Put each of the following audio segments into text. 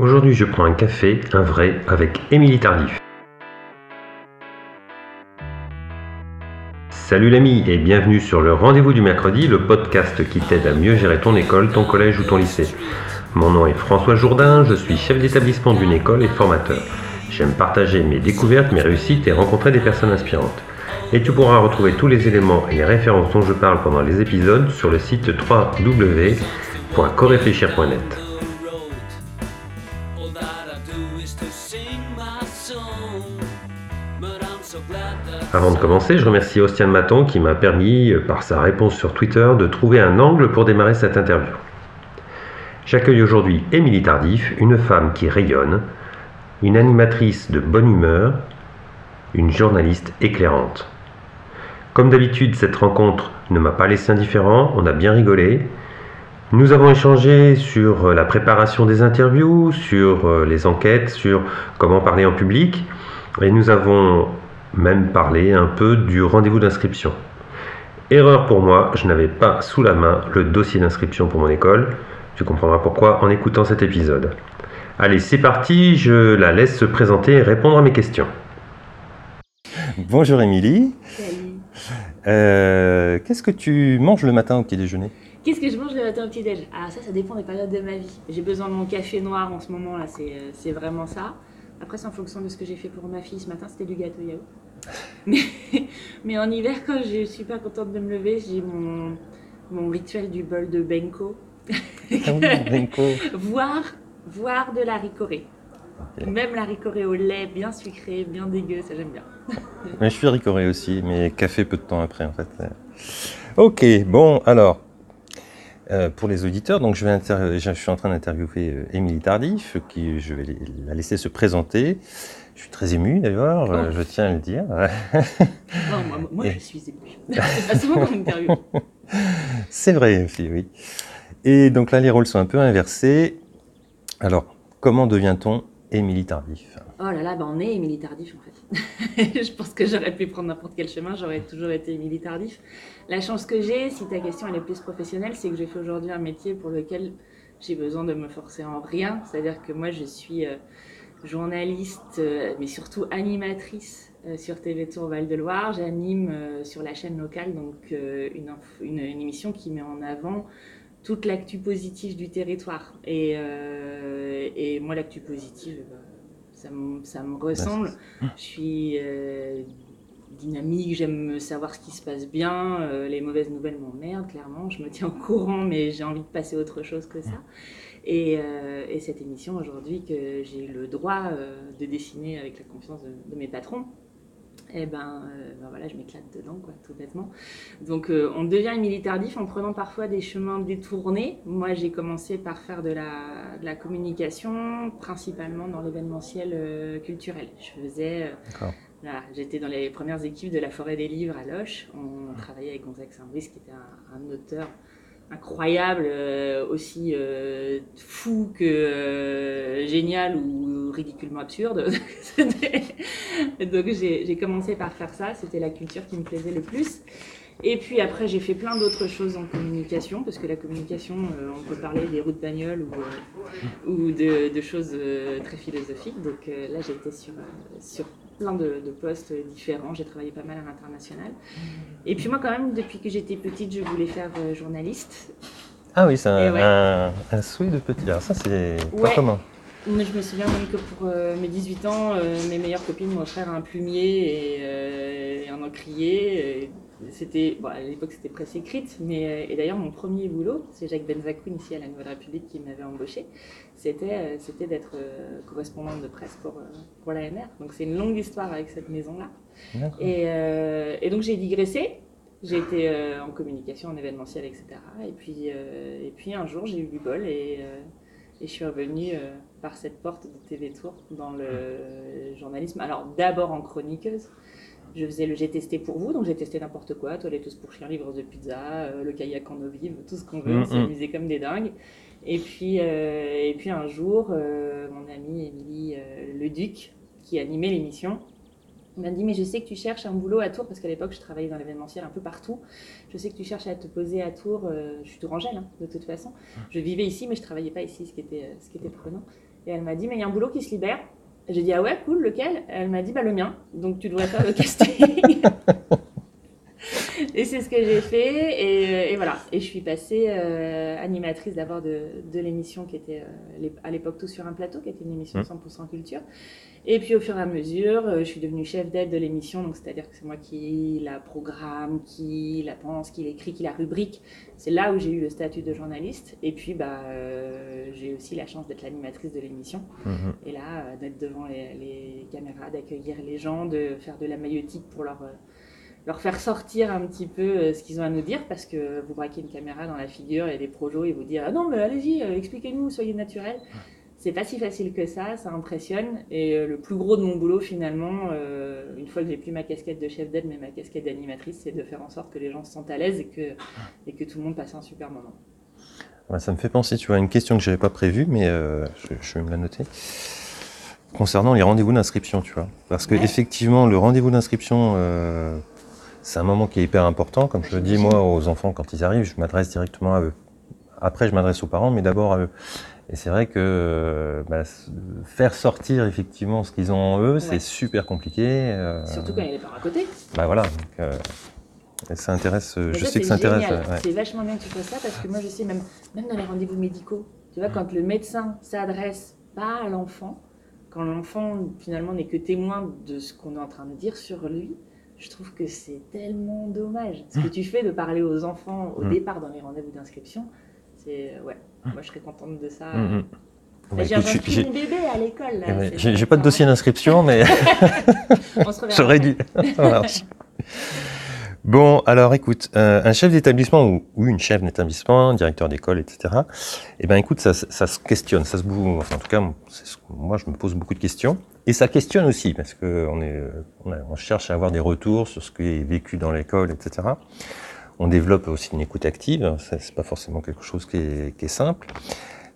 Aujourd'hui, je prends un café, un vrai, avec Émilie Tardif. Salut l'ami et bienvenue sur le Rendez-vous du mercredi, le podcast qui t'aide à mieux gérer ton école, ton collège ou ton lycée. Mon nom est François Jourdain, je suis chef d'établissement d'une école et formateur. J'aime partager mes découvertes, mes réussites et rencontrer des personnes inspirantes. Et tu pourras retrouver tous les éléments et les références dont je parle pendant les épisodes sur le site www.coréfléchir.net. Avant de commencer, je remercie Ostiane Maton qui m'a permis, par sa réponse sur Twitter, de trouver un angle pour démarrer cette interview. J'accueille aujourd'hui Émilie Tardif, une femme qui rayonne, une animatrice de bonne humeur, une journaliste éclairante. Comme d'habitude, cette rencontre ne m'a pas laissé indifférent, on a bien rigolé. Nous avons échangé sur la préparation des interviews, sur euh, les enquêtes, sur comment parler en public, et nous avons même parlé un peu du rendez-vous d'inscription. Erreur pour moi, je n'avais pas sous la main le dossier d'inscription pour mon école. Tu comprendras pourquoi en écoutant cet épisode. Allez, c'est parti, je la laisse se présenter et répondre à mes questions. Bonjour Émilie. Euh, Qu'est-ce que tu manges le matin au petit déjeuner? Qu'est-ce que je mange le matin au petit déj? Ah ça, ça dépend des périodes de ma vie. J'ai besoin de mon café noir en ce moment là, c'est c'est vraiment ça. Après, c'est en fonction de ce que j'ai fait pour ma fille ce matin, c'était du gâteau yaourt. Mais, mais en hiver, quand je suis pas contente de me lever, j'ai mon, mon rituel du bol de Benko. Ah Benko. voire, voire de la ricorée. Même la ricorée au lait, bien sucré, bien dégueu, ça j'aime bien. Mais je suis ricoré aussi, mais café peu de temps après en fait. Ok, bon alors. Euh, pour les auditeurs, donc je, vais inter- je suis en train d'interviewer euh, Émilie Tardif, qui je vais la laisser se présenter. Je suis très ému d'ailleurs, euh, Oh. je tiens à le dire. Non, moi, moi, je suis émue. c'est pas souvent qu'on interview. C'est vrai oui. Et donc là, les rôles sont un peu inversés. Alors, comment devient-on Émilie Tardif? Oh là là, bah on est Émilie Tardif en fait. je pense que j'aurais pu prendre n'importe quel chemin, j'aurais toujours été Émilie Tardif. La chance que j'ai, si ta question est plus professionnelle, c'est que j'ai fait aujourd'hui un métier pour lequel j'ai besoin de me forcer en rien. C'est-à-dire que moi je suis euh, journaliste, euh, mais surtout animatrice euh, sur TV Tour Val-de-Loire. J'anime sur la chaîne locale donc une, émission qui met en avant toute l'actu positive du territoire. Et, et moi l'actu positive, bah, ça me, ça me ressemble. Je suis euh, dynamique, j'aime savoir ce qui se passe bien. euh, les mauvaises nouvelles m'emmerdent, clairement. Je me tiens au courant, mais j'ai envie de passer autre chose que ça. Et, euh, et cette émission aujourd'hui que j'ai le droit de dessiner avec la confiance de, de mes patrons, et ben, euh, ben voilà, je m'éclate dedans, quoi, tout bêtement. Donc, euh, on devient Émilie Tardif en prenant parfois des chemins détournés. Moi, j'ai commencé par faire de la, de la communication, principalement dans l'événementiel euh, culturel. Je faisais, voilà, j'étais dans les premières équipes de la Forêt des Livres à Loche. On travaillait avec Gonzague Saint-Brice, qui était un, un auteur incroyable, euh, aussi euh, fou que euh, génial ou ridiculement absurde. Donc j'ai commencé par faire ça, c'était la culture qui me plaisait le plus. Et puis après, j'ai fait plein d'autres choses en communication, parce que la communication, on peut parler des roues de bagnole ou, ou de, de choses très philosophiques. Donc là, j'étais sur, sur plein de, de postes différents. J'ai travaillé pas mal à l'international. Et puis moi, quand même, depuis que j'étais petite, je voulais faire euh, journaliste. Ah oui, c'est un, Et ouais. un- un souhait de petit. Alors ça, c'est pas commun. Moi, je me souviens même que pour euh, mes 18 ans, euh, mes meilleures copines offert un plumier et, euh, et un encrier. C'était, bon, à l'époque, c'était presse écrite, mais euh, et d'ailleurs, mon premier boulot, c'est Jacques Benzakoun ici à la Nouvelle République qui m'avait embauché. C'était, c'était d'être correspondante de presse pour, pour l'ANR. Donc, c'est une longue histoire avec cette maison-là. Et, et donc j'ai digressé. J'ai été euh, en communication, en événementiel, etc. Et puis, euh, et puis un jour, j'ai eu du bol et, euh, et je suis revenue par cette porte de TV Tour dans le journalisme. Alors d'abord en chroniqueuse. Je faisais le j'ai testé pour vous, donc j'ai testé n'importe quoi, toiletteuse pour chien, livreuse de pizza, euh, le kayak en eau vive, tout ce qu'on veut, on s'est Mhm. amusé comme des dingues. Et puis, euh, et puis un jour, euh, mon amie Émilie euh, Leduc, qui animait l'émission, m'a dit mais je sais que tu cherches un boulot à Tours parce qu'à l'époque je travaillais dans l'événementiel un peu partout. Je sais que tu cherches à te poser à Tours. je suis tourangelle hein, de toute façon. Je vivais ici mais je travaillais pas ici, ce qui était, ce qui était prenant. Et elle m'a dit, mais il y a un boulot qui se libère. J'ai dit, ah ouais, cool, lequel? Elle m'a dit, bah le mien. Donc tu devrais faire le casting. Et c'est ce que j'ai fait. Et, voilà. Et je suis passée euh, animatrice d'abord de, l'émission qui était euh, à l'époque Tout sur un plateau, qui était une émission 100% mmh. culture. Et puis au fur et à mesure, euh, je suis devenue chef d'aide de l'émission, donc c'est-à-dire que c'est moi qui la programme, qui la pense, qui l'écrit, qui la rubrique. C'est là où j'ai eu le statut de journaliste. Et puis bah, j'ai aussi la chance d'être l'animatrice de l'émission. Mmh. Et là, d'être devant les, les caméras, d'accueillir les gens, de faire de la maïotique pour leur leur faire sortir un petit peu euh, ce qu'ils ont à nous dire parce que vous braquez une caméra dans la figure et des projos et vous dire ah non mais allez-y euh, expliquez-nous soyez naturel c'est pas si facile que ça ça impressionne. Et euh, le plus gros de mon boulot finalement une fois que j'ai plus ma casquette de chef d'aide mais ma casquette d'animatrice c'est de faire en sorte que les gens se sentent à l'aise et que et que tout le monde passe un super moment. Ça me fait penser tu vois une question que j'avais pas prévue mais je, vais me la noter. Concernant les rendez-vous d'inscription tu vois. Parce que effectivement le rendez-vous d'inscription c'est un moment qui est hyper important. Comme je le dis, moi, aux enfants, quand ils arrivent, je m'adresse directement à eux. Après, je m'adresse aux parents, mais d'abord à eux. Et c'est vrai que euh, bah, faire sortir effectivement ce qu'ils ont en eux, c'est super compliqué. Euh, Surtout quand il y a les parents à côté. Bah voilà. Donc, euh, ça intéresse. je sais que ça intéresse. C'est vachement bien que tu fasses ça parce que moi, je sais même, même dans les rendez-vous médicaux, tu vois, quand le médecin s'adresse pas à l'enfant, quand l'enfant finalement n'est que témoin de ce qu'on est en train de dire sur lui, je trouve que c'est tellement dommage. Ce que tu fais de parler aux enfants au mm. départ dans les rendez-vous d'inscription, c'est ouais, moi je serais contente de ça. Mm, mm. j'ai un bébé à l'école. j'ai pas de dossier d'inscription, mais j'aurais dû. Bon, alors écoute, euh, un chef d'établissement ou, une chef d'établissement, directeur d'école, etc. Eh ben écoute, ça, ça, se questionne, ça se. Enfin, en tout cas, moi, je me pose beaucoup de questions. Et ça questionne aussi, parce qu'on est, on, cherche à avoir des retours sur ce qui est vécu dans l'école, etc. On développe aussi une écoute active, c'est pas forcément quelque chose qui est, qui est, simple.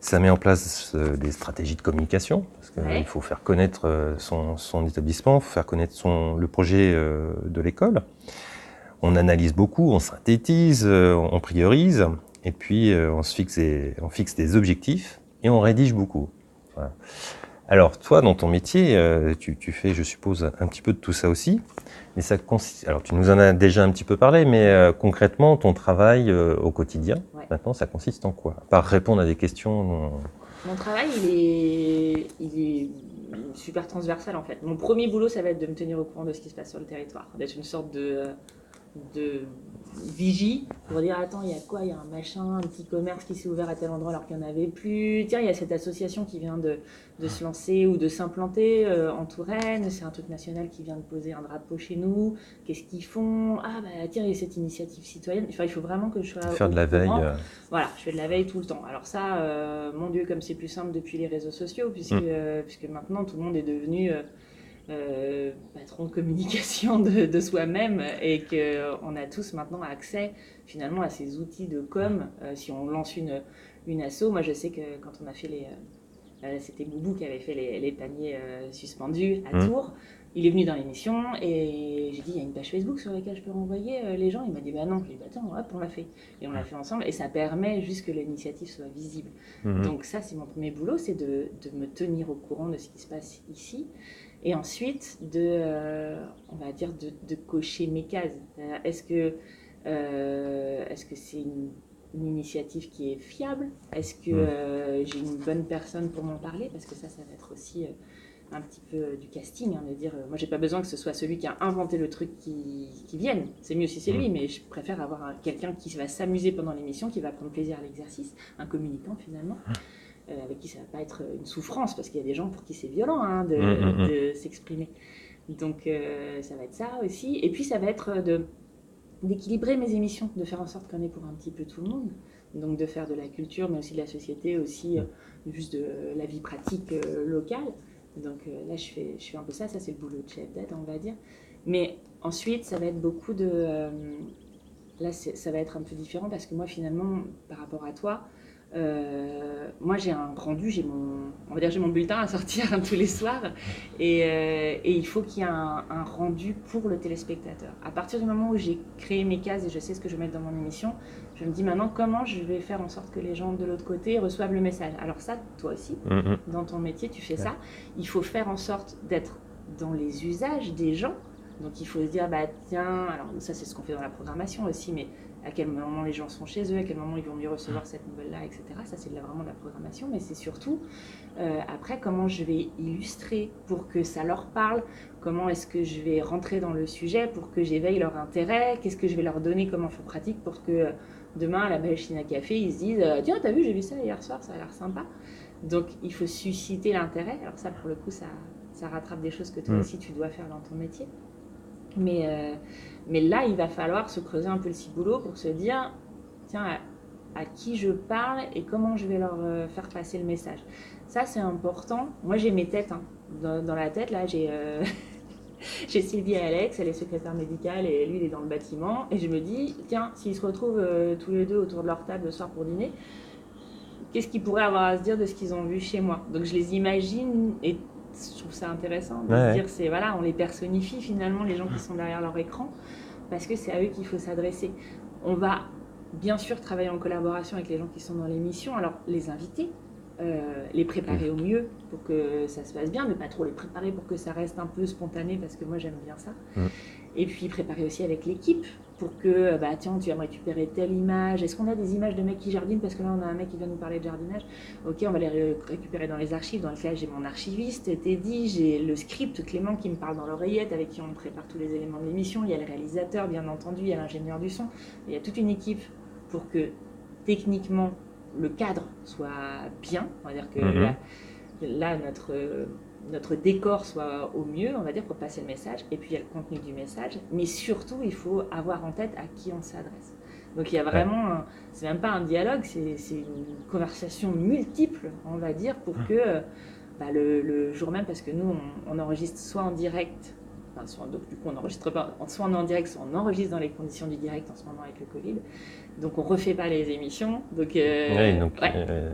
Ça met en place euh, des stratégies de communication, parce qu'il faut faire connaître euh, son, son établissement, il faut faire connaître son, le projet euh, de l'école. On analyse beaucoup, on synthétise, on priorise, et puis on, se fixe des, on fixe des objectifs, et on rédige beaucoup. Voilà. Alors, toi, dans ton métier, euh, tu, fais, je suppose, un petit peu de tout ça aussi. Mais ça consiste. Alors, tu nous en as déjà un petit peu parlé, mais euh, concrètement, ton travail euh, au quotidien, maintenant, ça consiste en quoi? Par répondre à des questions. Mon travail, il est, il est super transversal en fait. Mon premier boulot, ça va être de me tenir au courant de ce qui se passe sur le territoire, d'être une sorte de, de vigie pour dire attends il y a quoi? Il y a un machin un petit commerce qui s'est ouvert à tel endroit alors qu'il n'y en avait plus. Tiens il y a cette association qui vient de, de se lancer ou de s'implanter euh, en Touraine. C'est un truc national qui vient de poser un drapeau chez nous. Qu'est-ce qu'ils font? Ah bah tiens il y a cette initiative citoyenne. Enfin il faut vraiment que je sois faire de la veille euh. voilà je fais de la veille tout le temps. Alors ça euh, mon dieu comme c'est plus simple depuis les réseaux sociaux puisque mm. puisque maintenant tout le monde est devenu euh, patron de communication de, soi-même et qu'on a tous maintenant accès finalement à ces outils de com. Euh, si on lance une, une asso, moi je sais que quand on a fait les... Euh, c'était Boubou qui avait fait les, paniers suspendus à mmh. Tours. Il est venu dans l'émission et j'ai dit il y a une page Facebook sur laquelle je peux renvoyer les gens. Il m'a dit bah non. Je lui ai dit bah, attends, hop, on l'a fait. Et on l'a fait ensemble et ça permet juste que l'initiative soit visible. Mmh. Donc ça, c'est mon premier boulot, c'est de, de, me tenir au courant de ce qui se passe ici et ensuite de, euh, on va dire, de, cocher mes cases. Est-ce que euh, est-ce que c'est une, initiative qui est fiable? Est-ce que euh, j'ai une bonne personne pour m'en parler? Parce que ça, ça va être aussi un petit peu du casting, hein, de dire, moi j'ai pas besoin que ce soit celui qui a inventé le truc qui, qui vienne. C'est mieux si c'est lui, mais je préfère avoir quelqu'un qui va s'amuser pendant l'émission, qui va prendre plaisir à l'exercice, un communicant finalement. Euh, avec qui ça va pas être une souffrance, parce qu'il y a des gens pour qui c'est violent hein, de, mm, mm, mm. s'exprimer. Donc euh, ça va être ça aussi. Et puis ça va être de d'équilibrer mes émissions, de faire en sorte qu'on ait pour un petit peu tout le monde. Donc de faire de la culture, mais aussi de la société, aussi euh, juste de la vie pratique locale. Donc là, je fais, je fais un peu ça, ça c'est le boulot de chef d'aide, on va dire. Mais ensuite, ça va être beaucoup de... là, ça va être un peu différent parce que moi, finalement, par rapport à toi, euh, moi j'ai un rendu, j'ai mon, on va dire j'ai mon bulletin à sortir tous les soirs et, euh, et il faut qu'il y ait un, un, rendu pour le téléspectateur. À partir du moment où j'ai créé mes cases et je sais ce que je vais mettre dans mon émission, je me dis maintenant comment je vais faire en sorte que les gens de l'autre côté reçoivent le message? Alors ça, toi aussi, mm -hmm. dans ton métier, tu fais ouais. ça. Il faut faire en sorte d'être dans les usages des gens. Donc il faut se dire, bah tiens, alors ça c'est ce qu'on fait dans la programmation aussi, mais à quel moment les gens sont chez eux, à quel moment ils vont mieux recevoir cette nouvelle-là, etc. Ça, c'est vraiment de la programmation, mais c'est surtout euh, après comment je vais illustrer pour que ça leur parle, comment est-ce que je vais rentrer dans le sujet pour que j'éveille leur intérêt, qu'est-ce que je vais leur donner comme info pratique pour que euh, demain, à la machine à café, ils se disent euh, Tiens, t'as vu, j'ai vu ça hier soir, ça a l'air sympa. Donc, il faut susciter l'intérêt. Alors, ça, pour le coup, ça, ça rattrape des choses que toi mmh. aussi tu dois faire dans ton métier. Mais. Euh, mais là, il va falloir se creuser un peu le ciboulot pour se dire, tiens, à, qui je parle et comment je vais leur euh, faire passer le message. Ça, c'est important. Moi, j'ai mes têtes hein. dans, la tête. Là, j'ai euh, j'ai Sylvie et Alex, elle est secrétaire médicale et lui, il est dans le bâtiment. Et je me dis, tiens, s'ils se retrouvent tous les deux autour de leur table le soir pour dîner, qu'est-ce qu'ils pourraient avoir à se dire de ce qu'ils ont vu chez moi? Donc, je les imagine et je trouve ça intéressant de ouais. dire c'est voilà on les personnifie finalement les gens qui sont derrière leur écran parce que c'est à eux qu'il faut s'adresser on va bien sûr travailler en collaboration avec les gens qui sont dans l'émission alors les inviter euh, les préparer au mieux pour que ça se passe bien mais pas trop les préparer pour que ça reste un peu spontané parce que moi j'aime bien ça mmh. et puis préparer aussi avec l'équipe pour que, bah tiens, tu vas me récupérer telle image. Est-ce qu'on a des images de mecs qui jardinent? Parce que là, on a un mec qui vient nous parler de jardinage. Ok, on va les ré récupérer dans les archives. Dans le cas, j'ai mon archiviste, Teddy, j'ai le script, Clément qui me parle dans l'oreillette, avec qui on prépare tous les éléments de l'émission. Il y a le réalisateur, bien entendu, il y a l'ingénieur du son. Il y a toute une équipe pour que, techniquement, le cadre soit bien. On va dire que mmh. là, là, notre notre décor soit au mieux, on va dire, pour passer le message. Et puis il y a le contenu du message. Mais surtout, il faut avoir en tête à qui on s'adresse. Donc il y a vraiment, ouais. c'est même pas un dialogue, c'est une conversation multiple, on va dire, pour que bah, le, le, jour même, parce que nous, on, on enregistre soit en direct, enfin, soit, donc du coup on n'enregistre pas, soit on est en direct, soit on enregistre dans les conditions du direct en ce moment avec le Covid. Donc on refait pas les émissions. Donc, euh, oui, donc ouais. euh,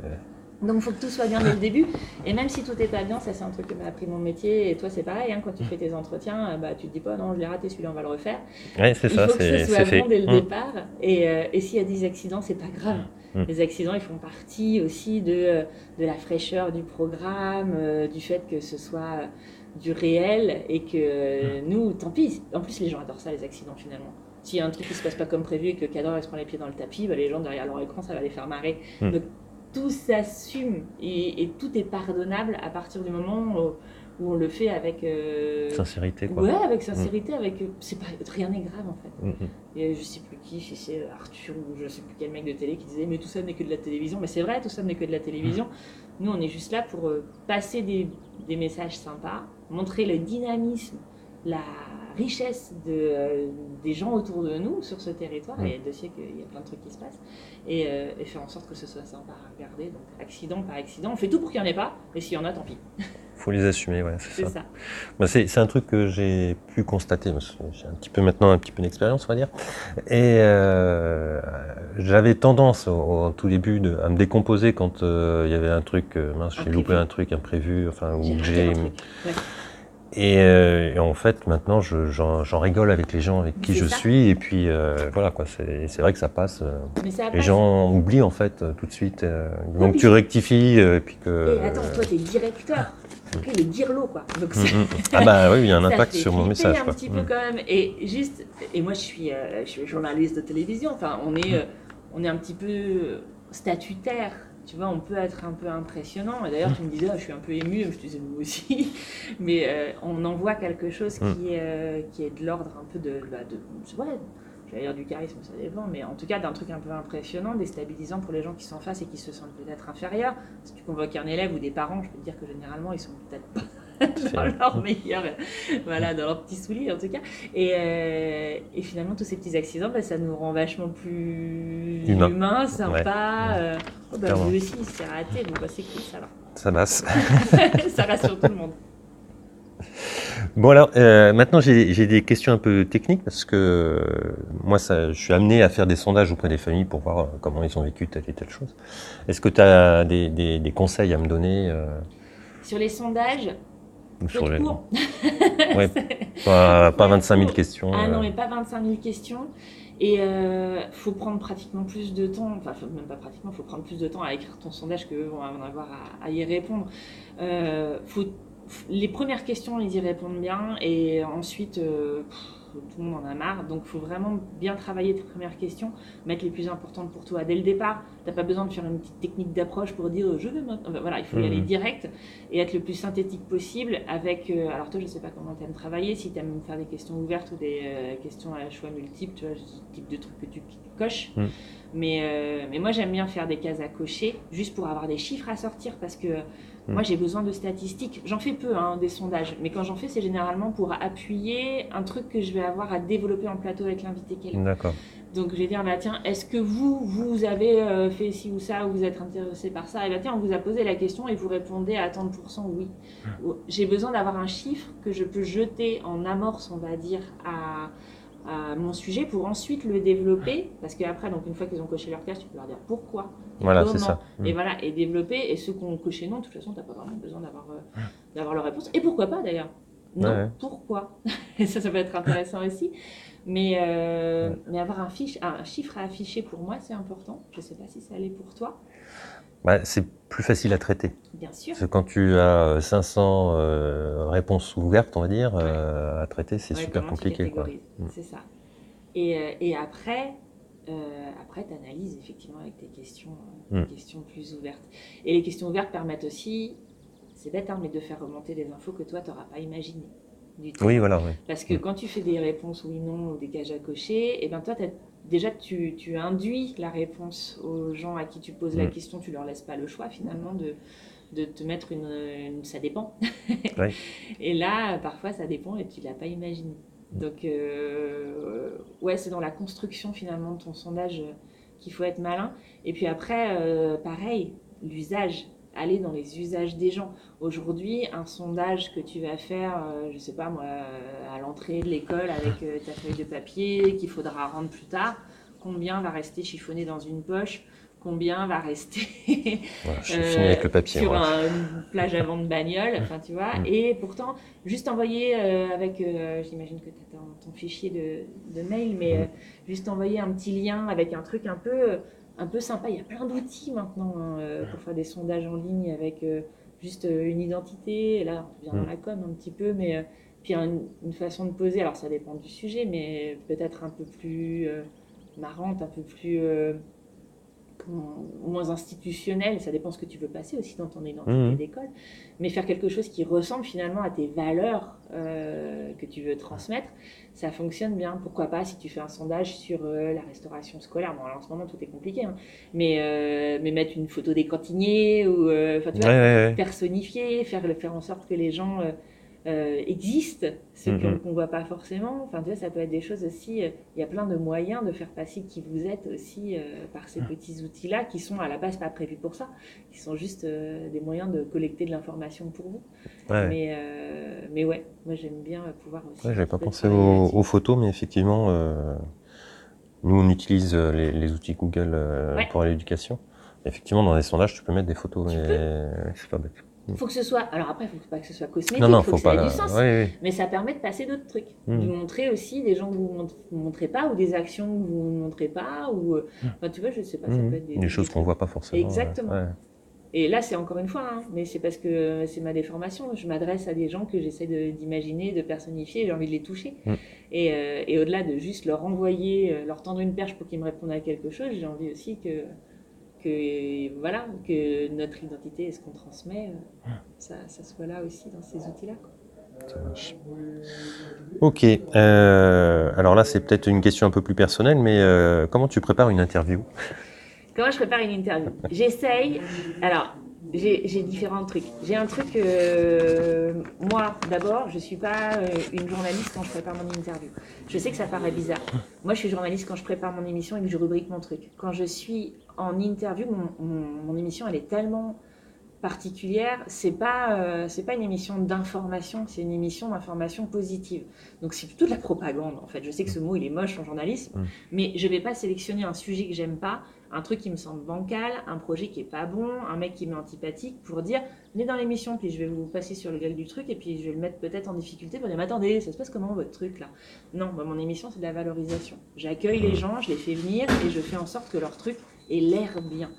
donc il faut que tout soit bien dès le début. Et même si tout n'est pas bien, ça c'est un truc que m'a appris mon métier. Et toi c'est pareil, hein, quand tu fais tes entretiens, bah, tu te dis pas non, je l'ai raté, celui-là on va le refaire. Oui, c'est ça. Il faut que ce soit fait. bon dès le Mmh. départ. Et, euh, et s'il y a des accidents, c'est pas grave. Mmh. Les accidents, ils font partie aussi de, euh, de la fraîcheur du programme, euh, du fait que ce soit du réel et que euh, nous, tant pis. En plus, les gens adorent ça, les accidents finalement. S'il y a un truc qui se passe pas comme prévu et que le cadreur il se prend les pieds dans le tapis, bah, les gens derrière leur écran, ça va les faire marrer. Donc, tout s'assume et, et, tout est pardonnable à partir du moment où, on le fait avec euh, sincérité quoi. Ouais, avec sincérité, mmh. avec c'est pas rien n'est grave en fait. Mmh. Et je sais plus qui, si c'est Arthur ou je sais plus quel mec de télé qui disait mais tout ça n'est que de la télévision. Mais c'est vrai, tout ça n'est que de la télévision. Mmh. Nous, on est juste là pour euh, passer des, des messages sympas, montrer le dynamisme, la richesse de, euh, des gens autour de nous sur ce territoire, mmh. et dossier qu'il y a plein de trucs qui se passent, et, euh, et, faire en sorte que ce soit sympa à regarder, donc accident par accident. On fait tout pour qu'il n'y en ait pas, et s'il y en a, tant pis. faut les assumer, ouais, c'est ça. ça. Bah, c'est un truc que j'ai pu constater, j'ai un petit peu maintenant un petit peu d'expérience, on va dire, et euh, j'avais tendance au, au, tout début de, à me décomposer quand il y avait un truc, mince, j'ai loupé un truc imprévu, enfin, où j'ai... Et, euh, et, en fait, maintenant, j'en je, rigole avec les gens avec qui je ça. suis, et puis euh, voilà quoi. C'est vrai que ça passe. Euh, ça les passe. gens oublient en fait tout de suite. donc tu rectifies, et puis que. Et attends, toi, t'es directeur. Okay, le dirlo quoi. Donc, mm -hmm. ah bah oui, il y a un impact sur mon message. un quoi. petit peu mm. quand même. Et juste, et moi je suis, euh, je suis journaliste de télévision. Enfin, on est, on est un petit peu statutaire tu vois, on peut être un peu impressionnant. Et d'ailleurs, tu me disais, oh, je suis un peu ému, je te disais, nous aussi. Mais euh, on envoie quelque chose qui, Mm. est, euh, qui est de l'ordre un peu de. Bah, de ouais, j'allais dire du charisme, ça dépend, mais en tout cas d'un truc un peu impressionnant, déstabilisant pour les gens qui sont en face et qui se sentent peut-être inférieurs. Si tu convoques un élève ou des parents, je peux te dire que généralement, ils sont peut-être pas dans leur meilleur, voilà, dans leur petit soulier en tout cas. Et, euh, et finalement, tous ces petits accidents, bah, ça nous rend vachement plus humain, humain sympa. Ouais. Euh, oh, bah, lui aussi, il s'est raté, bon, bah, c'est cool, ça va. Ça passe. ça rassure tout le monde. Bon alors, euh, maintenant j'ai des questions un peu techniques parce que euh, moi ça, je suis amené à faire des sondages auprès des familles pour voir euh, comment ils ont vécu telle et telle chose. Est-ce que tu as des, des- des conseils à me donner Sur les sondages, être les... Ouais, pas, pas Ouais, 25 000 court. questions. Ah non, euh. mais pas 25 000 questions. Et euh, faut prendre pratiquement plus de temps, enfin même pas pratiquement, faut prendre plus de temps à écrire ton sondage que vont en avoir à, à y répondre. Euh, faut, les premières questions, ils y répondent bien, et ensuite, euh, pff, tout le monde en a marre. Donc faut vraiment bien travailler tes premières questions, mettre les plus importantes pour toi dès le départ. T'as pas besoin de faire une petite technique d'approche pour dire je maintenant. Enfin, Voilà, il faut y Mhm. aller direct et être le plus synthétique possible avec. euh, alors toi, je sais pas comment tu aimes travailler, si tu aimes faire des questions ouvertes ou des euh, questions à choix multiples, tu vois, ce type de truc que tu coches. Mhm. Mais, euh, mais moi, j'aime bien faire des cases à cocher juste pour avoir des chiffres à sortir parce que Mhm. moi, j'ai besoin de statistiques. J'en fais peu, hein, des sondages, mais quand j'en fais, c'est généralement pour appuyer un truc que je vais avoir à développer en plateau avec l'invité qu'elle. D'accord. Donc je vais dire, bah, tiens, est-ce que vous, vous avez euh, fait ci ou ça, ou vous êtes intéressé par ça? Et bah, tiens, on vous a posé la question et vous répondez à tant de pourcents oui. Ou- J'ai besoin d'avoir un chiffre que je peux jeter en amorce, on va dire, à, à mon sujet pour ensuite le développer. Parce qu'après, donc une fois qu'ils ont coché leur case, tu peux leur dire pourquoi. et Voilà, c'est comment. ça. Et voilà, et développer. Et ceux qui ont coché non, de toute façon, tu n'as pas vraiment besoin d'avoir euh, d'avoir leur réponse. Et pourquoi pas d'ailleurs Non, Ouais, ouais. pourquoi? Et ça, ça peut être intéressant aussi. Mais, euh, Ouais. mais avoir un, fiche, un chiffre à afficher pour moi, c'est important. Je ne sais pas si ça l'est pour toi, Bah, c'est plus facile à traiter. bien sûr. Parce que quand tu as euh, 500 euh, réponses ouvertes, on va dire, euh, à traiter, c'est Ouais, super tu compliqué. Mm. C'est ça. Et, euh, et après, euh, après tu analyses effectivement avec tes questions, euh, Mm. questions plus ouvertes. Et les questions ouvertes permettent aussi, c'est bête, hein, mais de faire remonter des infos que toi, tu n'auras pas imaginées. Du tout. Oui, voilà. oui. Parce que Mm. quand tu fais des réponses oui, non ou des cages à cocher, et ben toi, t'as- déjà, tu, tu induis la réponse aux gens à qui tu poses la Mm. question. Tu leur laisses pas le choix finalement de, de te mettre une, une- ça dépend. Ouais. Et là, parfois, ça dépend et tu l'as pas imaginé. Donc, euh, ouais, c'est dans la construction finalement de ton sondage qu'il faut être malin. Et puis après, euh, pareil, l'usage. Aller dans les usages des gens. Aujourd'hui, un sondage que tu vas faire, euh, je sais pas moi, euh, à l'entrée de l'école avec euh, ta feuille de papier qu'il faudra rendre plus tard, combien va rester chiffonné dans une poche? Combien va rester Voilà, je euh, finis avec le papier. sur un- une plage avant de bagnole, enfin tu vois. Mm. Et pourtant, juste envoyer euh, avec, euh, j'imagine que tu as ton, ton fichier de, de mail, mais Mm. juste envoyer un petit lien avec un truc un peu, un peu sympa. Il y a plein d'outils maintenant hein, euh, pour faire des sondages en ligne avec euh, juste euh, une identité. Et là, on revient dans Mm. la com un petit peu, mais puis un- une façon de poser. Alors ça dépend du sujet, mais peut-être un peu plus marrante, un peu plus moins institutionnelle. Ça dépend ce que tu veux passer aussi dans ton identité Mhm. d'école, mais faire quelque chose qui ressemble finalement à tes valeurs euh, que tu veux transmettre, ça fonctionne bien. Pourquoi pas si tu fais un sondage sur euh, la restauration scolaire. Bon, alors en ce moment tout est compliqué, hein, mais euh, mais mettre une photo des cantiniers ou tu Ouais, vois, ouais, ouais. personnifier, faire, faire en sorte que les gens euh, existent, ceux Mhm. qu'on ne voit pas forcément. Enfin, tu vois, ça peut être des choses aussi. euh, Il y a plein de moyens de faire passer qui vous êtes aussi euh, par ces petits outils-là qui sont à la base pas prévus pour ça, qui sont juste euh, des moyens de collecter de l'information pour vous. Ouais. Mais, mais ouais, moi j'aime bien pouvoir aussi. Ouais, j'avais pas pensé aux, photos, mais effectivement, nous on utilise les, les outils Google Ouais. pour l'éducation. Effectivement, dans les sondages, tu peux mettre des photos, ouais, c'est pas bête. Faut que ce soit. Alors après, il faut pas que ce soit cosmétique, non, faut, faut que ça pas ait la. du sens. Mais ça permet de passer d'autres trucs. Mm. De montrer aussi des gens que vous ne montrez pas ou des actions que vous ne montrez pas. Ou, euh, enfin, tu vois, je sais pas, ça peut être des, Des choses qu'on voit pas forcément. Exactement. ouais. Et là, c'est encore une fois, hein, mais c'est parce que c'est ma déformation. Je m'adresse à des gens que j'essaie de- d'imaginer, de, personnifier, j'ai envie de les toucher. Et, euh, et au-delà de juste leur envoyer, euh, leur tendre une perche pour qu'ils me répondent à quelque chose, j'ai envie aussi que, que, voilà, que notre identité et ce qu'on transmet, euh, ça, ça soit là aussi dans ces outils-là. Ok. euh, alors là, c'est peut-être une question un peu plus personnelle, mais euh, comment tu prépares une interview? Comment je prépare une interview? J'essaye. Alors, j'ai différents trucs. J'ai un truc. euh, moi, d'abord, je suis pas euh, une journaliste quand je prépare mon interview. Je sais que ça paraît bizarre. Moi, je suis journaliste quand je prépare mon émission et que je rubrique mon truc. Quand je suis en interview, mon émission, elle est tellement particulière, c'est pas euh, c'est pas une émission d'information, c'est une émission d'information positive. Donc c'est plutôt de la propagande en fait. Je sais que ce mot il est moche en journalisme, mais je vais pas sélectionner un sujet que j'aime pas, un truc qui me semble bancal, un projet qui est pas bon, un mec qui m'est antipathique pour dire venez dans l'émission puis je vais vous passer sur le gueule du truc et puis je vais le mettre peut-être en difficulté pour dire mais attendez ça se passe comment votre truc là? Non, bah, mon émission c'est de la valorisation. J'accueille les gens, je les fais venir et je fais en sorte que leur truc ait l'air bien.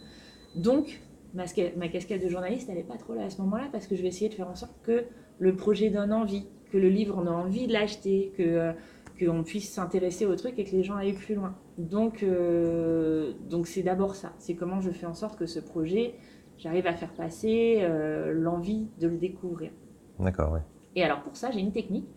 Donc ma, ma casquette de journaliste, elle n'est pas trop là à ce moment-là parce que je vais essayer de faire en sorte que le projet donne envie, que le livre, on a envie de l'acheter, que euh, qu'on puisse s'intéresser au truc et que les gens aillent plus loin. Donc, euh, donc c'est d'abord ça. C'est comment je fais en sorte que ce projet, j'arrive à faire passer euh, l'envie de le découvrir. D'accord, ouais. Et alors pour ça, j'ai une technique.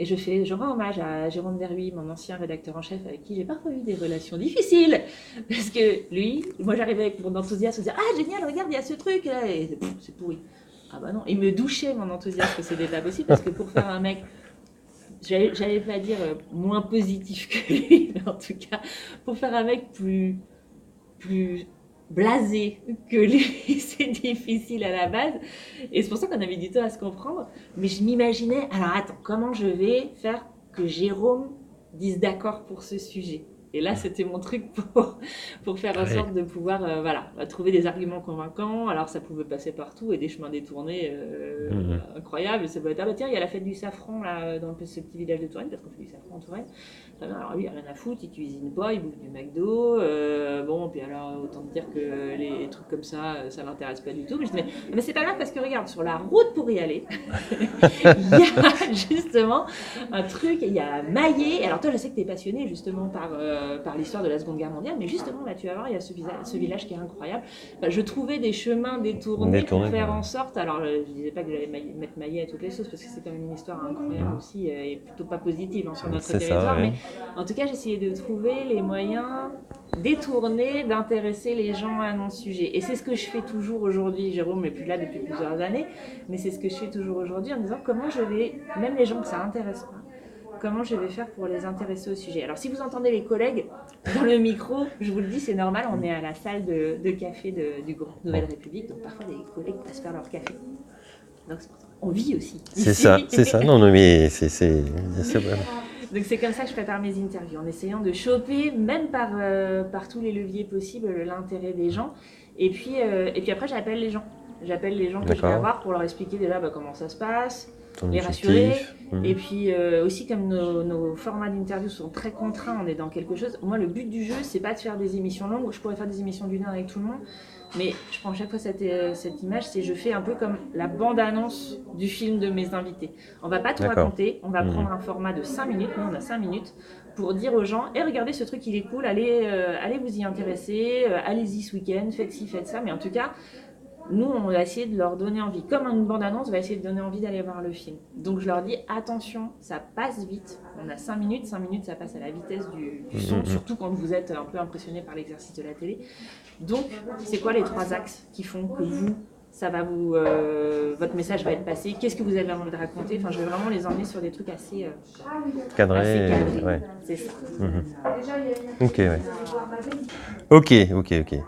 Et je, fais, je rends hommage à Jérôme Derby, mon ancien rédacteur en chef, avec qui j'ai parfois eu des relations difficiles. Parce que lui, moi j'arrivais avec mon enthousiasme, dire Ah génial, regarde, il y a ce truc là, et c'est pourri. Ah bah non, il me douchait mon enthousiasme que c'était pas possible, parce que pour faire un mec, j'allais pas dire euh, moins positif que lui, mais en tout cas, pour faire un mec plus blasé que lui, c'est difficile à la base. Et c'est pour ça qu'on a mis du temps à se comprendre. Mais je m'imaginais, alors attends, comment je vais faire que Jérôme dise d'accord pour ce sujet? Et là, c'était mon truc pour, pour faire en sorte de pouvoir euh, voilà, trouver des arguments convaincants. Alors, ça pouvait passer partout et des chemins détournés euh, Mhm. incroyables. Ça peut être, ah bah tiens, il y a la fête du safran là, dans ce petit village de Touraine, parce qu'on fait du safran en Touraine. Alors lui, il a rien à foutre, il cuisine pas, il bouffe du McDo. euh, bon, puis alors, autant dire que les trucs comme ça, euh, ça l'intéresse pas du tout. Mais je dis, mais, mais c'est pas grave parce que regarde, sur la route pour y aller, il y a justement un truc, il y a Maillet. Alors toi, je sais que tu es passionné justement par, euh, par l'histoire de la Seconde Guerre mondiale, mais justement, là, tu vas voir, il y a ce, visa- ce village qui est incroyable. Enfin, je trouvais des chemins détournés, pour faire ouais. en sorte, alors je disais pas que j'allais mettre Maillet à toutes les sauces, parce que c'est quand même une histoire incroyable aussi, euh, et plutôt pas positive hein, sur notre ça, territoire, ouais. mais en tout cas, j'essayais de trouver les moyens détournés d'intéresser les gens à un sujet. Et c'est ce que je fais toujours aujourd'hui. Jérôme n'est plus là depuis plusieurs années, mais c'est ce que je fais toujours aujourd'hui en disant comment je vais, même les gens que ça intéresse pas, comment je vais faire pour les intéresser au sujet. Alors si vous entendez les collègues dans le micro, je vous le dis, c'est normal, on est à la salle de, de café de- du groupe Nouvelle République, donc parfois des collègues passent faire leur café. Donc. On vit aussi. C'est ça, c'est ça. Non, non, mais c'est. vrai. Donc c'est comme ça que je prépare mes interviews, en essayant de choper, même par, euh, par tous les leviers possibles, l'intérêt des gens. Et puis, euh, et puis après, j'appelle les gens. J'appelle les gens que je vais avoir pour leur expliquer déjà bah, comment ça se passe. Ton Les rassurer. Et puis euh, aussi, comme nos, nos formats d'interview sont très contraints, on est dans quelque chose. Moi, le but du jeu, c'est pas de faire des émissions longues. Je pourrais faire des émissions d'une heure avec tout le monde. Mais je prends chaque fois cette, euh, cette image, c'est je fais un peu comme la bande-annonce du film de mes invités. On va pas tout raconter, on va Mhm. prendre un format de 5 minutes, nous on a 5 minutes, pour dire aux gens, et regardez ce truc, il est cool, allez, euh, allez vous y intéresser, allez-y ce week-end, faites ci, faites ça, mais en tout cas, nous, on va essayer de leur donner envie. Comme une bande-annonce, on va essayer de donner envie d'aller voir le film. Donc je leur dis, attention, ça passe vite. On a 5 minutes, 5 minutes, ça passe à la vitesse du, du son, Mhm. surtout quand vous êtes un peu impressionné par l'exercice de la télé. Donc, c'est quoi les trois axes qui font que vous, ça va vous, euh, votre message va être passé? Qu'est-ce que vous avez envie de raconter? Enfin, je vais vraiment les emmener sur des trucs assez, euh, assez Cadré. cadrés. Ouais. C'est ça. Mhm. Ok, ouais. Ok, ok, ok.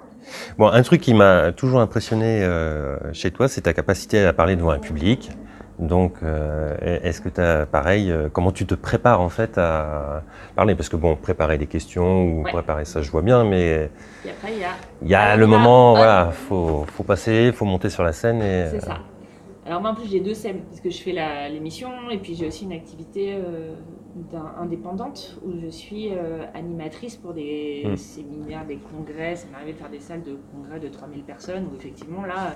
Bon, un truc qui m'a toujours impressionné euh, chez toi, c'est ta capacité à parler devant un public. Donc, euh, est-ce que tu as, pareil, euh, comment tu te prépares en fait à parler? Parce que bon, préparer des questions ou Ouais. préparer ça, je vois bien, mais il y a y a Alors, le moment, voilà, faut, faut passer, faut monter sur la scène et. C'est ça. Alors moi en plus j'ai deux scènes parce que je fais l'émission et puis j'ai aussi une activité euh, indépendante où je suis euh, animatrice pour des Mm. séminaires, des congrès. Ça m'est arrivé de faire des salles de congrès de 3000 personnes où effectivement là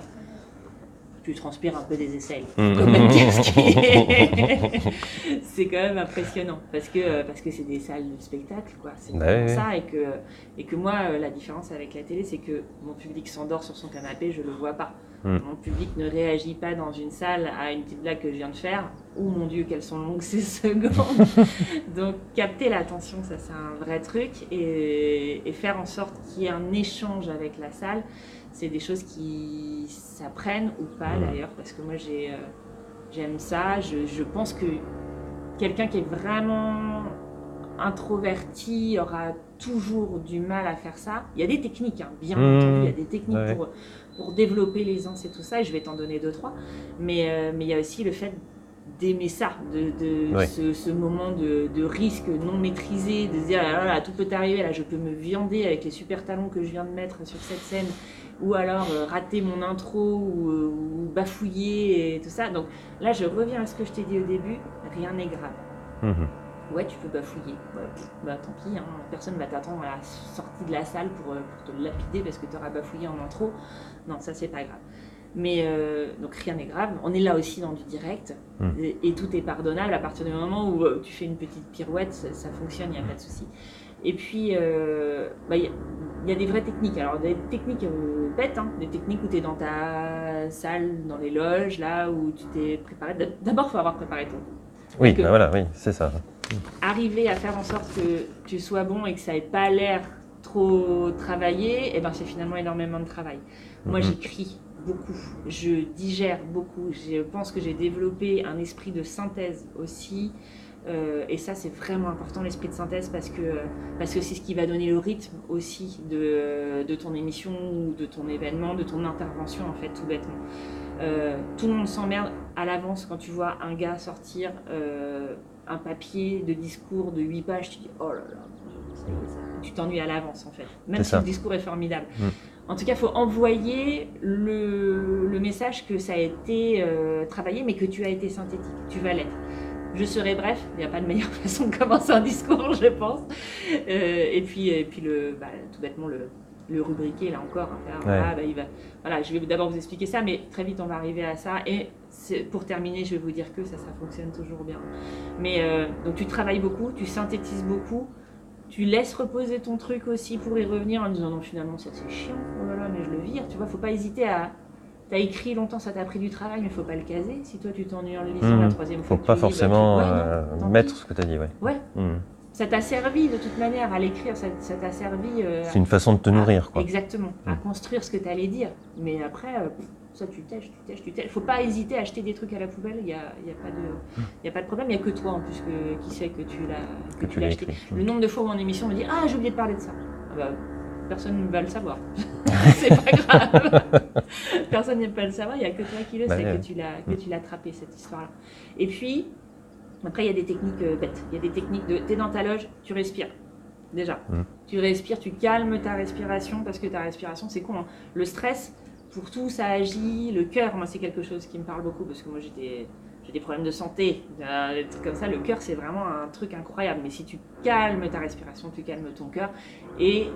tu transpires un peu des aisselles. Mm. Est. c'est quand même impressionnant parce que euh, parce que c'est des salles de spectacle quoi. C'est Bah oui. ça et que et que moi la différence avec la télé c'est que mon public s'endort sur son canapé, je le vois pas. Mm. Mon public ne réagit pas dans une salle à une petite blague que je viens de faire. Oh mon dieu, qu'elles sont longues ces secondes. Donc capter l'attention, ça c'est un vrai truc. Et, et faire en sorte qu'il y ait un échange avec la salle, c'est des choses qui s'apprennent ou pas Mm. d'ailleurs. Parce que moi j'ai, euh, j'aime ça. Je, je pense que quelqu'un qui est vraiment introverti aura toujours du mal à faire ça. Il y a des techniques, hein, bien Mmh. entendu, il y a des techniques Ouais. pour, pour développer l'aisance et tout ça, et je vais t'en donner deux, trois. Mais, euh, mais il y a aussi le fait d'aimer ça, de, de Ouais. ce, ce moment de, de risque non maîtrisé, de se dire, ah là là, tout peut arriver, là, je peux me viander avec les super talons que je viens de mettre sur cette scène, ou alors euh, rater mon intro, ou, euh, ou bafouiller, et tout ça. Donc là, je reviens à ce que je t'ai dit au début, rien n'est grave. Mhm. Ouais, tu peux bafouiller. Ouais, bah tant pis, hein. personne va t'attendre à la sortie de la salle pour, euh, pour te lapider parce que tu auras bafouillé en intro. Non, ça c'est pas grave. Mais euh, donc rien n'est grave. On est là aussi dans du direct Mm. et, et tout est pardonnable à partir du moment où euh, tu fais une petite pirouette, ça, ça fonctionne, il n'y a pas de souci. Et puis, euh, bah, il y, a- il y a des vraies techniques. Alors, des techniques euh, bêtes, hein, des techniques où tu es dans ta salle, dans les loges, là où tu t'es préparé. D'abord, il faut avoir préparé ton Oui, bah voilà, oui, c'est ça. Arriver à faire en sorte que tu sois bon et que ça n'ait pas l'air trop travaillé, et ben c'est finalement énormément de travail. Moi, Mhm. j'écris beaucoup, je digère beaucoup. Je pense que j'ai développé un esprit de synthèse aussi. euh, et ça, c'est vraiment important, l'esprit de synthèse, parce que parce que c'est ce qui va donner le rythme aussi de, de ton émission ou de ton événement, de ton intervention, en fait, tout bêtement. Euh, tout le monde s'emmerde à l'avance quand tu vois un gars sortir euh, un papier de discours de 8 pages, tu dis oh là là, tu t'ennuies à l'avance en fait, même si ça. le discours est formidable. Mm. En tout cas, il faut envoyer le, le message que ça a été euh, travaillé, mais que tu as été synthétique, tu vas l'être. Je serai bref, il n'y a pas de meilleure façon de commencer un discours, je pense. Euh, et puis, et puis le, bah, tout bêtement, le, le rubriquer, là encore. hein, Ouais. voilà, bah, il va, voilà, je vais d'abord vous expliquer ça, mais très vite on va arriver à ça. Et pour terminer, je vais vous dire que ça, ça fonctionne toujours bien. Mais euh, donc tu travailles beaucoup, tu synthétises beaucoup, tu laisses reposer ton truc aussi pour y revenir en disant non finalement ça c'est chiant, oh là là mais je le vire, tu vois, faut pas hésiter à... T'as écrit longtemps, ça t'a pris du travail, mais faut pas le caser. Si toi tu t'ennuies en le lisant Mhm. la troisième Faut fois, que pas tu le lis, bah, forcément tu- ouais, non, euh, mettre pis. ce que tu as dit, ouais. Ouais, Mhm. Ça t'a servi de toute manière à l'écrire, ça t'a servi euh, C'est une façon de te à- nourrir, quoi. Exactement, à Mm. construire ce que tu allais dire. Mais après, euh, ça tu tèches, tu tèches, tu tèches. Faut pas hésiter à acheter des trucs à la poubelle, il n'y a, y a, pas de- il y a pas de problème. Il n'y a que toi en plus que, qui sait que tu l'as que Que tu tu l'as l'as acheté. écrit. Le nombre de fois où en émission on me dit Ah, j'ai oublié de parler de ça. Ah bah, personne ne va le savoir. c'est pas grave. personne ne pas le savoir, il n'y a que toi qui le Bah sais ouais. que tu l'as que Mm. tu l'as attrapé cette histoire-là. Et puis, après, il y a des techniques euh, bêtes. Il y a des techniques de. Tu es dans ta loge, tu respires. Déjà. Mm. Tu respires, tu calmes ta respiration parce que ta respiration, c'est con. hein. Le stress, pour tout, ça agit. Le cœur, moi, c'est quelque chose qui me parle beaucoup parce que moi, j'étais. J'ai des problèmes de santé, euh, des trucs comme ça. Le cœur, c'est vraiment un truc incroyable. Mais si tu calmes ta respiration, tu calmes ton cœur et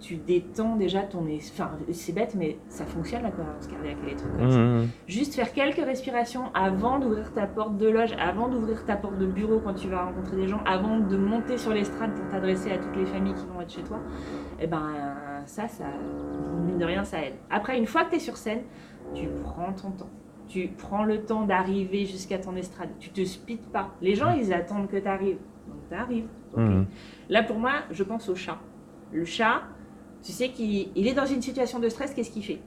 tu détends déjà ton. Enfin, c'est bête, mais ça fonctionne la cohérence cardiaque et les trucs comme ça. Mhm. Juste faire quelques respirations avant d'ouvrir ta porte de loge, avant d'ouvrir ta porte de bureau quand tu vas rencontrer des gens, avant de monter sur l'estrade pour t'adresser à toutes les familles qui vont être chez toi, et ben ça, ça, mine de rien, ça aide. Après, une fois que tu es sur scène, tu prends ton temps. Tu prends le temps d'arriver jusqu'à ton estrade. Tu te speeds pas. Les gens, ils attendent que tu arrives. Donc tu arrives. Là, pour moi, je pense au chat. Le chat, tu sais qu'il il est dans une situation de stress, qu'est-ce qu'il fait?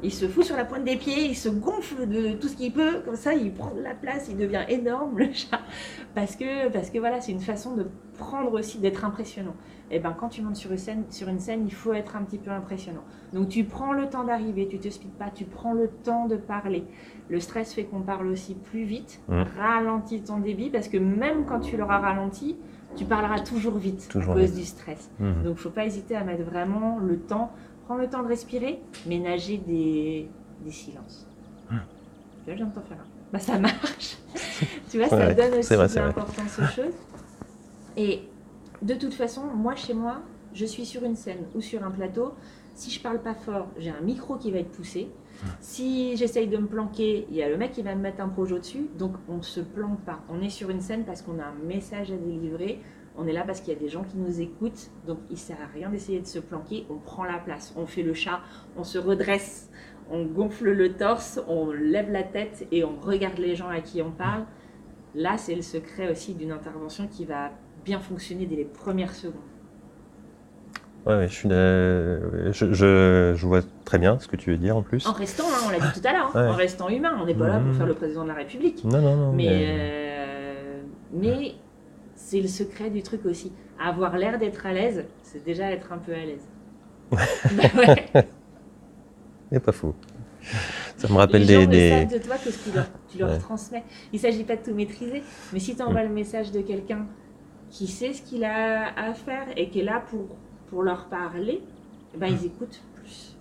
Il se fout sur la pointe des pieds, il se gonfle de tout ce qu'il peut, comme ça, il prend de la place, il devient énorme, le chat. Parce que, parce que voilà, c'est une façon de prendre aussi, d'être impressionnant. Et ben, quand tu montes sur une, scène, sur une scène, il faut être un petit peu impressionnant. Donc, tu prends le temps d'arriver, tu te speeds pas, tu prends le temps de parler. Le stress fait qu'on parle aussi plus vite, Mhm. ralentis ton débit, parce que même quand tu l'auras ralenti, tu parleras toujours vite Toujours à cause vite. du stress. Mhm. Donc, faut pas hésiter à mettre vraiment le temps, prendre le temps de respirer, ménager des, des silences. Hmm. Tu vois, je viens de t'en faire un. Bah, ça marche. tu vois, ça Ouais, donne aussi vrai, de l'importance aux choses. Et de toute façon, moi, chez moi, je suis sur une scène ou sur un plateau. Si je parle pas fort, j'ai un micro qui va être poussé. Si j'essaye de me planquer, il y a le mec qui va me mettre un projo dessus. Donc on ne se planque pas. On est sur une scène parce qu'on a un message à délivrer. On est là parce qu'il y a des gens qui nous écoutent. Donc il sert à rien d'essayer de se planquer. On prend la place. On fait le chat. On se redresse. On gonfle le torse. On lève la tête et on regarde les gens à qui on parle. Là, c'est le secret aussi d'une intervention qui va bien fonctionner dès les premières secondes. Ouais, je, suis de- je, je, je vois très bien ce que tu veux dire en plus. En restant, hein, on l'a dit tout à l'heure, hein, Ouais. en restant humain. On n'est pas là pour Mhm. faire le président de la République. Non, non, non. Mais, mais- euh, mais c'est le secret du truc aussi. Avoir l'air d'être à l'aise, c'est déjà être un peu à l'aise. Bah ouais. Pas fou. Ça me rappelle Les gens des. ne des- savent de toi que ce que tu leur, tu leur Ouais. transmets. Il ne s'agit pas de tout maîtriser, mais si tu envoies le message de quelqu'un qui sait ce qu'il a à faire et qui est là pour, pour leur parler, eh ben, ils écoutent plus.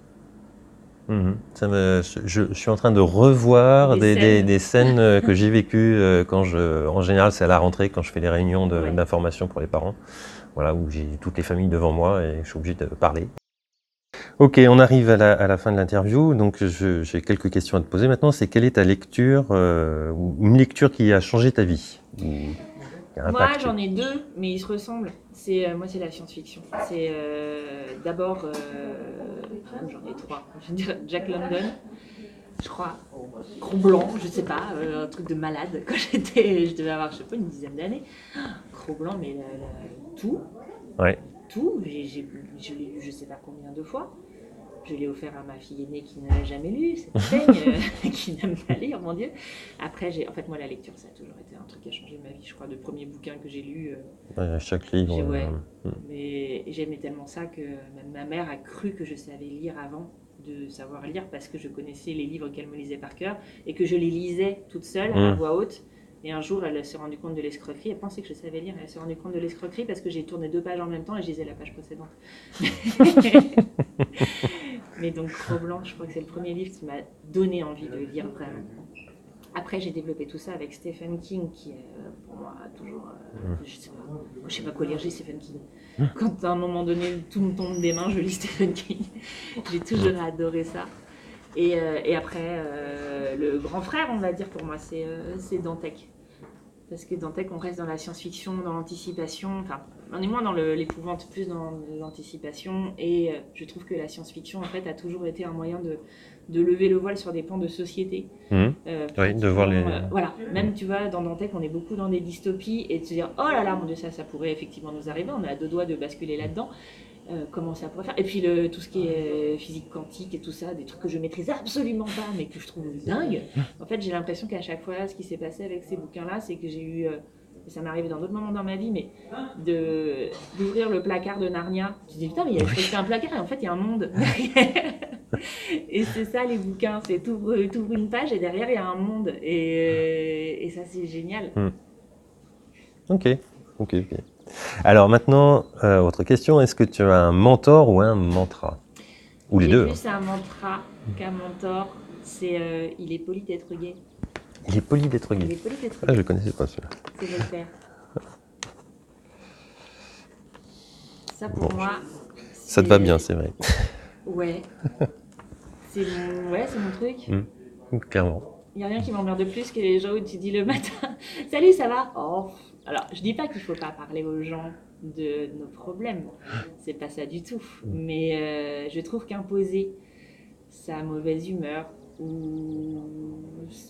Mhm. Ça me- je, suis en train de revoir Des des, scènes. des scènes euh, que j'ai vécues euh, quand je. En général, c'est à la rentrée quand je fais les réunions Ouais. d'information pour les parents. Voilà, où j'ai toutes les familles devant moi et je suis obligé de parler. Ok, on arrive à la, à la fin de l'interview. Donc, j'ai quelques questions à te poser maintenant. C'est quelle est ta lecture, euh, une lecture qui a changé ta vie Moi, j'en ai deux, mais ils se ressemblent. C'est, euh, moi, c'est la science-fiction. C'est euh, d'abord, euh, j'en ai trois. Je dire, Jack London, je crois, Gros Blanc, je sais pas, un truc de malade. Quand j'étais, je devais avoir, je sais pas, une dizaine d'années. Gros Blanc, mais la- la- tout, Ouais. tout. J'ai, j'ai- je l'ai lu, je sais pas combien de fois. Je l'ai offert à ma fille aînée qui ne l'a jamais lu, c'est peigne, euh, qui n'aime pas lire, mon Dieu. Après, j'ai, en fait, moi, la lecture, ça a toujours été un truc qui a changé ma vie. Je crois, le premier bouquin que j'ai lu, euh, Ouais, chaque livre. Ouais. euh, mais j'aimais tellement ça que même ma mère a cru que je savais lire avant de savoir lire parce que je connaissais les livres qu'elle me lisait par cœur et que je les lisais toute seule à Mm. voix haute. Et un jour, elle s'est rendue compte de l'escroquerie. Elle pensait que je savais lire. Elle s'est rendue compte de l'escroquerie parce que j'ai tourné deux pages en même temps et je lisais la page précédente. Mais donc, Gros Blanc, je crois que c'est le premier livre qui m'a donné envie de lire vraiment. Après, j'ai développé tout ça avec Stephen King, qui est euh, pour moi toujours. euh, je, sais pas, je sais pas quoi lire, j'ai Stephen King. Quand à un moment donné tout me tombe des mains, je lis Stephen King. j'ai toujours adoré ça. Et, euh, et après, euh, le grand frère, on va dire pour moi, c'est c'est Dantec. Parce que Dantec, on reste dans la science-fiction, dans l'anticipation. Enfin, on est moins dans l'épouvante, plus dans l'anticipation. Et euh, je trouve que la science-fiction, en fait, a toujours été un moyen de, de lever le voile sur des pans de société. Mhm. Euh, Oui, de voir les- euh, voilà, même tu vois, dans Dantec, on est beaucoup dans des dystopies et de se dire, oh là là, mon Dieu, ça, ça pourrait effectivement nous arriver. On est à deux doigts de basculer là-dedans. Euh, comment ça pourrait faire? Et puis le, tout ce qui est physique quantique et tout ça, des trucs que je maîtrise absolument pas, mais que je trouve dingue. En fait, j'ai l'impression qu'à chaque fois, ce qui s'est passé avec ces bouquins-là, c'est que j'ai eu, ça m'est arrivé dans d'autres moments dans ma vie, mais de d'ouvrir le placard de Narnia. Je dis putain, mais il y a un placard et en fait, il y a un monde derrière. et c'est ça les bouquins, c'est t'ouvres t'ouvres une page et derrière il y a un monde et, euh, et ça c'est génial. Ok, ok, ok. Alors maintenant, euh, autre question, est-ce que tu as un mentor ou un mantra? Ou les deux plus hein. c'est un mantra qu'un mentor, c'est euh, il est poli d'être gay. Il est poli d'être Il est poli d'être Ah, je connaissais pas celui-là. c'est Voltaire. Ça pour Bon, moi. Ça te va bien, c'est vrai. Ouais. C'est mon, ouais, mon truc. Clairement. Il n'y a rien qui m'emmerde plus que les gens où tu dis le matin Salut, ça va? Oh. Alors, je dis pas qu'il faut pas parler aux gens de nos problèmes. C'est pas ça du tout. Mais euh, je trouve qu'imposer sa mauvaise humeur ou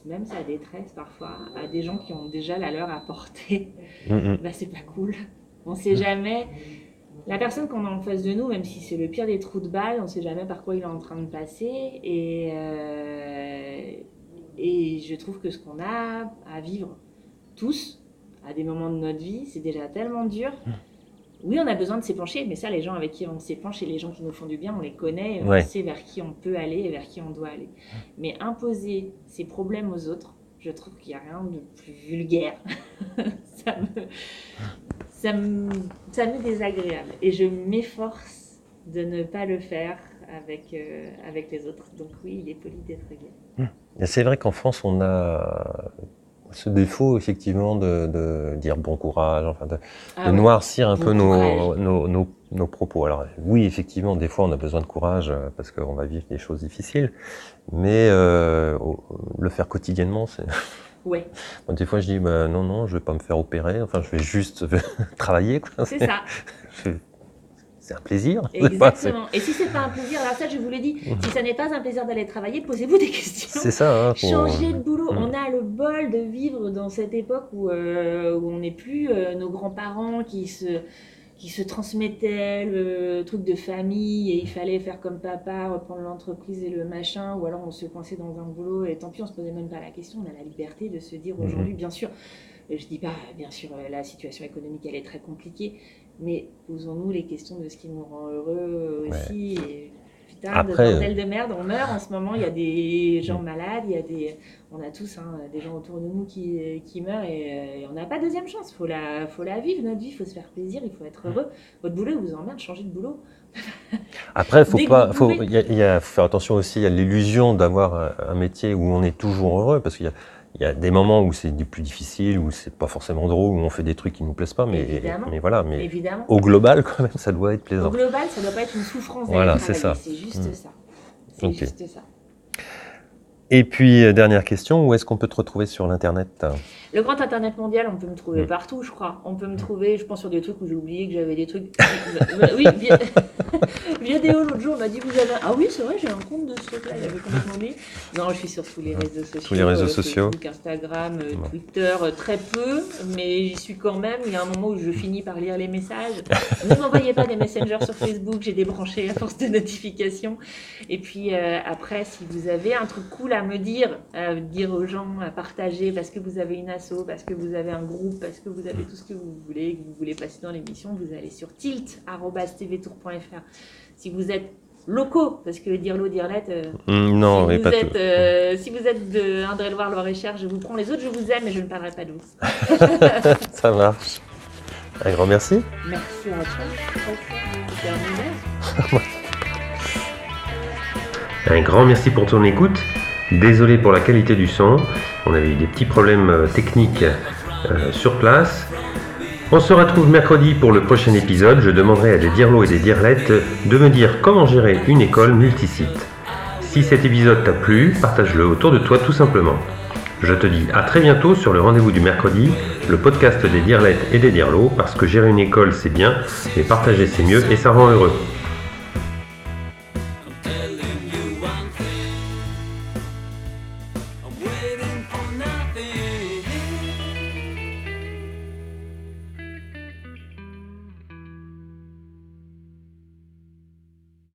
même sa détresse parfois à des gens qui ont déjà la leur à porter, Mm, mm. bah c'est pas cool. On sait jamais. La personne qu'on a en face de nous, même si c'est le pire des trous de balles, on sait jamais par quoi il est en train de passer. Et, euh, et je trouve que ce qu'on a à vivre tous, à des moments de notre vie, c'est déjà tellement dur. Oui, on a besoin de s'épancher, mais ça, les gens avec qui on s'épanche et les gens qui nous font du bien, on les connaît, Ouais. on sait vers qui on peut aller et vers qui on doit aller. Mais imposer ses problèmes aux autres, je trouve qu'il n'y a rien de plus vulgaire. ça, me, ça, me, ça me désagréable. Et je m'efforce de ne pas le faire avec, euh, avec les autres. Donc oui, il est poli d'être gay. Et c'est vrai qu'en France, on a ce défaut, effectivement, de, de dire bon courage, enfin, de, Ah de noircir un Bon peu nos, nos, nos, nos propos. Alors oui, effectivement, des fois, on a besoin de courage euh, parce qu'on va vivre des choses difficiles, mais euh, le faire quotidiennement, c'est... Moi, des fois, je dis, bah, non, non, je vais pas me faire opérer, enfin, je vais juste travailler, c'est ça. Je- C'est un plaisir. Pas- Exactement. Et si c'est pas un plaisir, alors ça je vous l'ai dit, si ça n'est pas un plaisir d'aller travailler, posez-vous des questions. C'est ça. hein, Changer de boulot. Mm. On a le bol de vivre dans cette époque où, euh, où on n'est plus euh, nos grands-parents qui se qui se transmettait le truc de famille et il fallait faire comme papa, reprendre l'entreprise et le machin, ou alors on se coinçait dans un boulot et tant pis, on se posait même pas la question. On a la liberté de se dire Mhm. aujourd'hui, bien sûr, je dis pas, bien sûr, euh, la situation économique elle est très compliquée, mais posons-nous les questions de ce qui nous rend heureux euh, aussi. Et, putain, Après, de bordel de merde, on meurt en ce moment, il y a des gens malades, il y a des, on a tous hein, des gens autour de nous qui, qui meurent et, euh, et on n'a pas deuxième chance. Faut la, faut la vivre notre vie, faut se faire plaisir, il faut être heureux. Votre boulot il vous emmerde, changez de boulot. Après, faut pas, faut, il y a, il y a- faut faire attention aussi à l'illusion d'avoir un- un métier où on est toujours heureux, parce qu'il y a, il y a des moments où c'est du plus difficile, où c'est pas forcément drôle, où on fait des trucs qui nous plaisent pas, mais, Évidemment. mais voilà, mais Évidemment. au global, quand même, ça doit être Au plaisant. global, ça doit pas être une souffrance. Voilà, c'est ça. C'est juste Mm. ça. C'est juste ça. Et puis, euh, dernière question, où est-ce qu'on peut te retrouver sur l'Internet? Le grand internet mondial, on peut me trouver Mm. partout, je crois. On peut me trouver, je pense, sur des trucs où j'ai oublié que j'avais des trucs. oui, via... Viadéo, l'autre jour, on m'a dit Vous avez. Ah oui, c'est vrai, j'ai un compte de ce truc-là, il avait complètement oublié. Non, je suis sur tous les réseaux sociaux. Tous les réseaux euh, sociaux. Facebook, Instagram, euh. Twitter, euh, très peu, mais j'y suis quand même. Il y a un moment où je finis par lire les messages. Ne m'envoyez pas des messengers sur Facebook, j'ai débranché à force de notifications. Et puis après, si vous avez un truc cool à me dire, à dire aux gens, à partager, parce que vous avez une asso, parce que vous avez un groupe, parce que vous avez tout ce que vous voulez, que vous voulez passer dans l'émission, vous allez sur tilt.tvtour.fr. Si vous êtes locaux, parce que dire l'eau, dire l'être, euh, Hum, Non, si, mais vous pas êtes, tout. euh, si vous êtes de Indre-et-Loire, Loire-et-Cher, je vous prends les autres, je vous aime, mais je ne parlerai pas de vous. Ça marche. Un grand merci. Merci à toi. Un grand merci pour ton écoute. Désolé pour la qualité du son. On avait eu des petits problèmes euh, techniques euh, sur place. On se retrouve mercredi pour le prochain épisode. Je demanderai à des dirlots et des dirlettes de me dire comment gérer une école multisite. Si cet épisode t'a plu, partage-le autour de toi tout simplement. Je te dis à très bientôt sur le rendez-vous du mercredi, le podcast des dirlettes et des dirlots, parce que gérer une école c'est bien, mais partager c'est mieux et ça rend heureux.